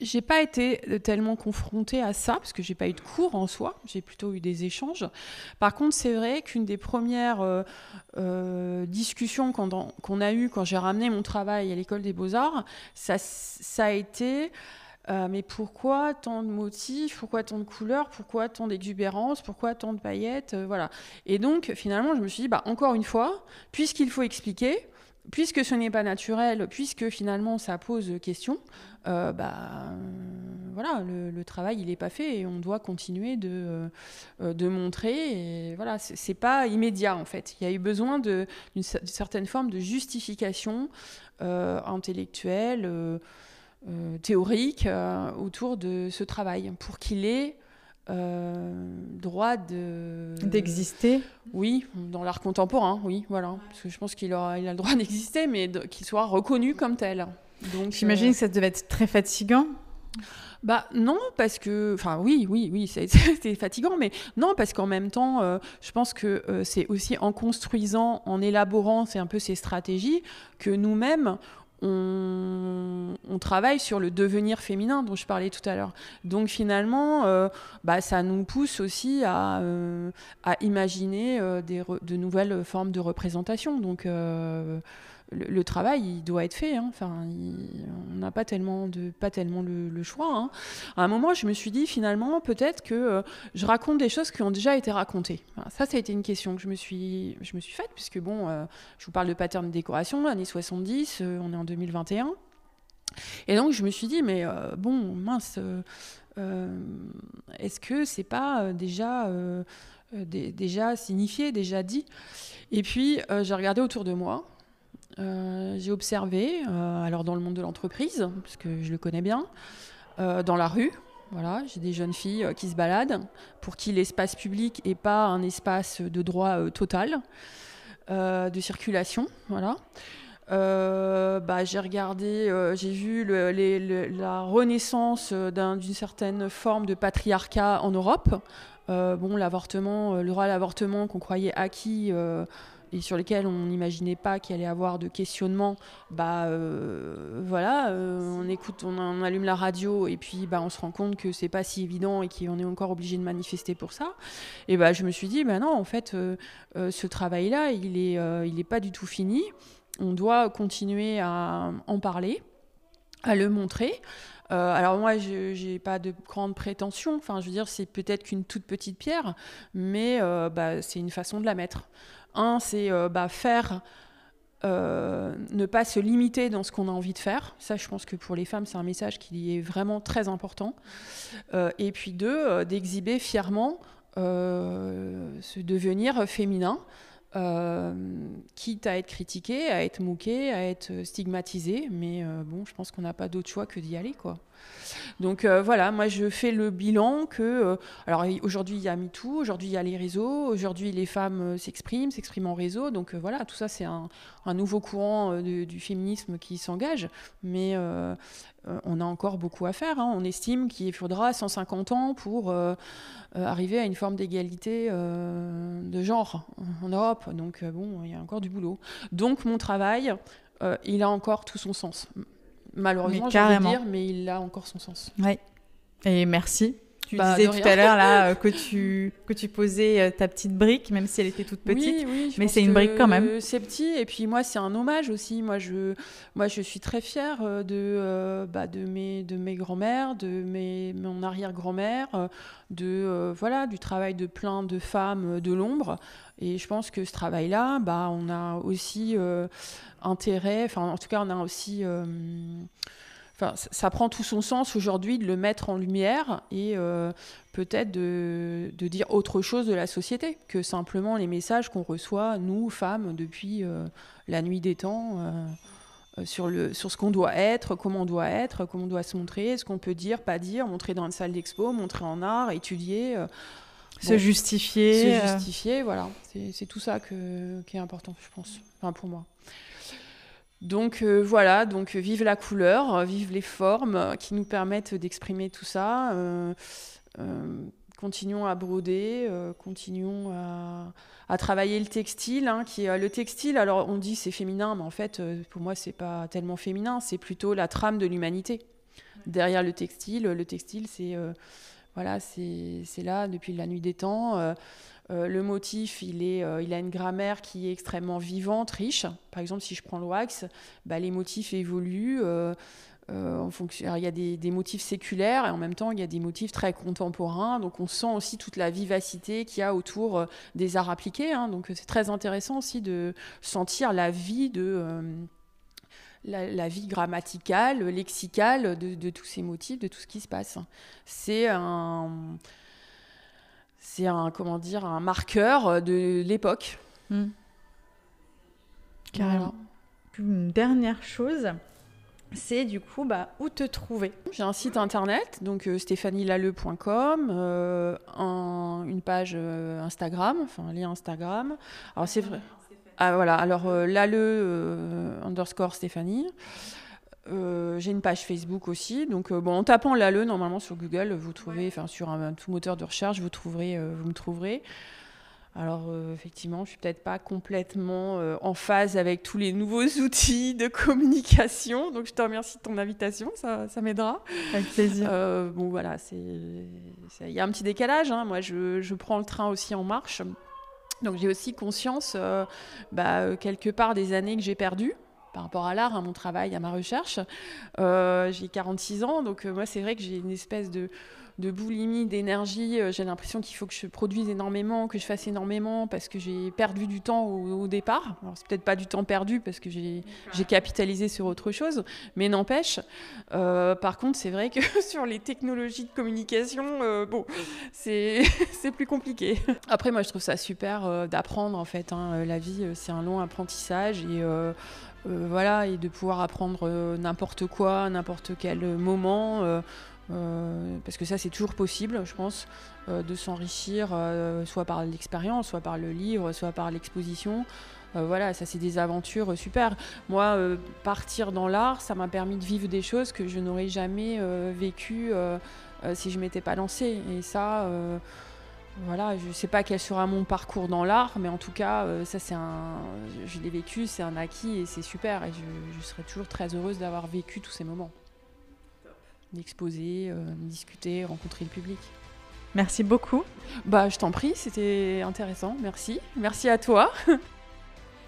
J'ai pas été tellement confrontée à ça parce que j'ai pas eu de cours en soi, j'ai plutôt eu des échanges. Par contre, c'est vrai qu'une des premières euh, euh, discussions qu'on a eues quand j'ai ramené mon travail à l'école des beaux-arts, ça, a été euh, mais pourquoi tant de motifs, pourquoi tant de couleurs, pourquoi tant d'exubérance, pourquoi tant de paillettes, voilà. Et donc finalement, je me suis dit, bah encore une fois, puisqu'il faut expliquer, puisque ce n'est pas naturel, puisque finalement ça pose question, euh, bah, voilà, le, travail il n'est pas fait et on doit continuer de, euh, montrer. Et voilà, pas immédiat en fait. Il y a eu besoin d'une certaine forme de justification euh, intellectuelle, théorique autour de ce travail pour qu'il ait droit de d'exister. Oui, dans l'art contemporain, oui, voilà. Parce que je pense qu'il a, il a le droit d'exister, mais qu'il soit reconnu comme tel. Donc, j'imagine euh, que ça devait être très fatigant. Bah non, parce que, enfin oui, oui, oui, c'était fatigant, mais non, parce qu'en même temps, euh, je pense que euh, c'est aussi en construisant, en élaborant, c'est un peu ces stratégies que nous-mêmes, on, travaille sur le devenir féminin dont je parlais tout à l'heure. Donc finalement, euh, bah, ça nous pousse aussi à, euh, imaginer euh, de nouvelles formes de représentation. Donc le, travail, il doit être fait. Hein. Enfin, on n'a pas tellement, de, pas tellement le, choix. Hein. À un moment, je me suis dit finalement, peut-être que euh, je raconte des choses qui ont déjà été racontées. ça, ça a été une question que je me suis, je me suis faite, puisque bon, euh, je vous parle de pattern de décoration, années 70, euh, on est en 2021. Et donc, je me suis dit, mais bon, mince, est-ce que c'est pas déjà, déjà signifié, déjà dit? Et puis, j'ai regardé autour de moi. Euh, j'ai observé, euh, alors dans le monde de l'entreprise, parce que je le connais bien, euh, dans la rue, voilà, j'ai des jeunes filles qui se baladent, pour qui l'espace public n'est pas un espace de droit total, de circulation, voilà. bah, j'ai regardé, j'ai vu la renaissance d'une certaine forme de patriarcat en Europe. bon, l'avortement, le droit à l'avortement qu'on croyait acquis sur lesquels on n'imaginait pas qu'il allait avoir de questionnement, bah euh, voilà, euh, on écoute, on, allume la radio et puis bah on se rend compte que c'est pas si évident et qu'on est encore obligé de manifester pour ça. Et bah je me suis dit, bah non, en fait, euh, ce travail-là, il est, il est pas du tout fini. On doit continuer à en parler, à le montrer. alors moi, je n'ai pas de grandes prétentions. Enfin, je veux dire, c'est peut-être qu'une toute petite pierre, mais bah, c'est une façon de la mettre. Un, c'est euh, bah, faire, euh, ne pas se limiter dans ce qu'on a envie de faire. Ça, je pense que pour les femmes, c'est un message qui est vraiment très important. Euh, et puis deux, d'exhiber fièrement ce devenir féminin. quitte à être critiqué, à être moqué, à être stigmatisé, mais bon, je pense qu'on n'a pas d'autre choix que d'y aller, quoi. Donc euh, voilà, moi je fais le bilan que, euh, alors aujourd'hui il y a MeToo, aujourd'hui il y a les réseaux, aujourd'hui les femmes euh, s'expriment, s'expriment en réseau, donc voilà, tout ça c'est un, nouveau courant du féminisme qui s'engage, mais on a encore beaucoup à faire. Hein. On estime qu'il faudra 150 ans pour arriver à une forme d'égalité de genre en Europe, donc bon, il y a encore du boulot. Donc mon travail, il a encore tout son sens malheureusement, je vais dire, mais il a encore son sens. Oui. Et merci. Tu bah, disais tout à l'heure là euh, que tu que tu posais euh, ta petite brique, même si elle était toute petite. Oui, oui, mais c'est une brique quand même. C'est petit et puis moi c'est un hommage aussi. Moi je moi je suis très fière euh, de bah, de mes de mes grands-mères, de mes mon arrière-grand-mère, de voilà du travail de plein de femmes de l'ombre. Et je pense que ce travail-là, bah, on a aussi intérêt, enfin en tout cas on a aussi... Euh, enfin, ça prend tout son sens aujourd'hui de le mettre en lumière et euh, peut-être de, de, dire autre chose de la société que simplement les messages qu'on reçoit, nous, femmes, depuis euh, la nuit des temps, sur, le, sur ce qu'on doit être, comment on doit être, comment on doit se montrer, ce qu'on peut dire, pas dire, montrer dans une salle d'expo, montrer en art, étudier. se justifier. Se justifier, voilà. C'est tout ça que, qui est important, je pense, enfin, pour moi. Donc euh, voilà, donc euh, vive la couleur, euh, vive les formes qui nous permettent d'exprimer tout ça. continuons à broder, continuons à, travailler le textile. Hein, qui, le textile, alors on dit c'est féminin, mais en fait pour moi c'est pas tellement féminin, c'est plutôt la trame de l'humanité. Derrière le textile, le textile c'est voilà, c'est là depuis la nuit des temps. Euh, le motif, il, est, euh, il a une grammaire qui est extrêmement vivante, riche. Par exemple, si je prends le wax, bah, les motifs évoluent. Euh, en fonction... il y a des, motifs séculaires et en même temps, il y a des motifs très contemporains. Donc, on sent aussi toute la vivacité qu'il y a autour des arts appliqués. Hein. Donc, c'est très intéressant aussi de sentir la vie. La, vie grammaticale, lexicale de, de, tous ces motifs, de tout ce qui se passe. C'est un, c'est un comment dire un marqueur euh, de l'époque. Hmm. Carrément. Une dernière chose, c'est du coup bah, où te trouver? J'ai un site internet, donc euh, euh, une page Instagram, enfin un lien Instagram. Alors c'est vrai. Ah voilà, alors lale underscore Stéphanie. Euh, j'ai une page Facebook aussi. Donc, euh, bon, en tapant l'ALE, normalement sur Google, vous trouvez, enfin sur un, tout moteur de recherche, vous, trouverez, euh, vous me trouverez. Alors, effectivement, je suis peut-être pas complètement en phase avec tous les nouveaux outils de communication. Donc, je te remercie de ton invitation, ça, ça m'aidera. Avec plaisir. bon, voilà, il y a un petit décalage. Hein. Moi, je, je, prends le train aussi en marche. Donc, j'ai aussi conscience, bah, quelque part, des années que j'ai perdues par rapport à l'art, à mon travail, à ma recherche. Euh, j'ai 46 ans, donc euh, moi c'est vrai que j'ai une espèce de, de boulimie d'énergie. Euh, j'ai l'impression qu'il faut que je produise énormément, que je fasse énormément parce que j'ai perdu du temps au, départ. Alors c'est peut-être pas du temps perdu parce que j'ai capitalisé sur autre chose, mais n'empêche. par contre, c'est vrai que sur les technologies de communication, bon, c'est plus compliqué. Après, moi je trouve ça super d'apprendre en fait. Hein. La vie, c'est un long apprentissage et euh, voilà, et de pouvoir apprendre euh, n'importe quoi, n'importe quel moment. Euh, parce que ça c'est toujours possible, je pense, de s'enrichir soit par l'expérience, soit par le livre, soit par l'exposition. voilà, ça c'est des aventures super. Moi, partir dans l'art, ça m'a permis de vivre des choses que je n'aurais jamais vécues si je m'étais pas lancée. Et ça, voilà, je ne sais pas quel sera mon parcours dans l'art, mais en tout cas, ça c'est un, je l'ai vécu, c'est un acquis et c'est super. Et je, je serai toujours très heureuse d'avoir vécu tous ces moments d'exposer, euh, discuter, rencontrer le public. Merci beaucoup. Bah, je t'en prie, c'était intéressant. Merci. Merci à toi.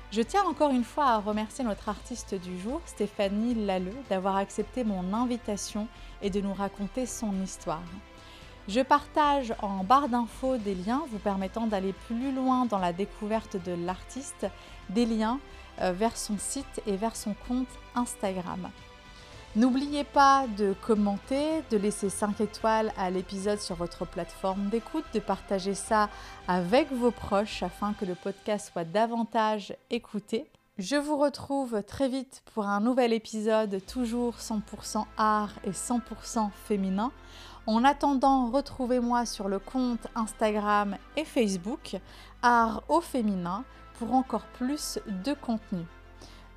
Je tiens encore une fois à remercier notre artiste du jour, Stéphanie Lalleux, d'avoir accepté mon invitation et de nous raconter son histoire. Je partage en barre d'infos des liens vous permettant d'aller plus loin dans la découverte de l'artiste, des liens euh, vers son site et vers son compte Instagram. N'oubliez pas de commenter, de laisser 5 étoiles à l'épisode sur votre plateforme d'écoute, de partager ça avec vos proches afin que le podcast soit davantage écouté. Je vous retrouve très vite pour un nouvel épisode, toujours 100% art et 100% féminin. En attendant, retrouvez-moi sur le compte Instagram et Facebook Art au féminin pour encore plus de contenu.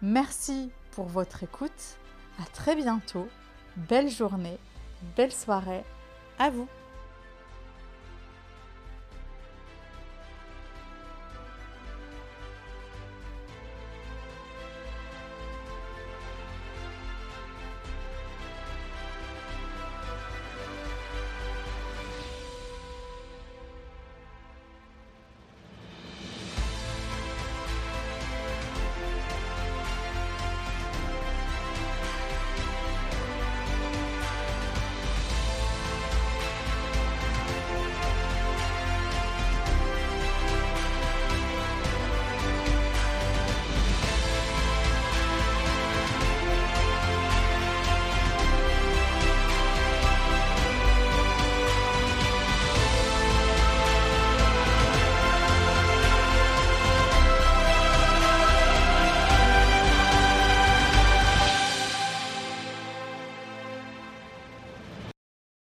Merci pour votre écoute à très bientôt. Belle journée, belle soirée à vous.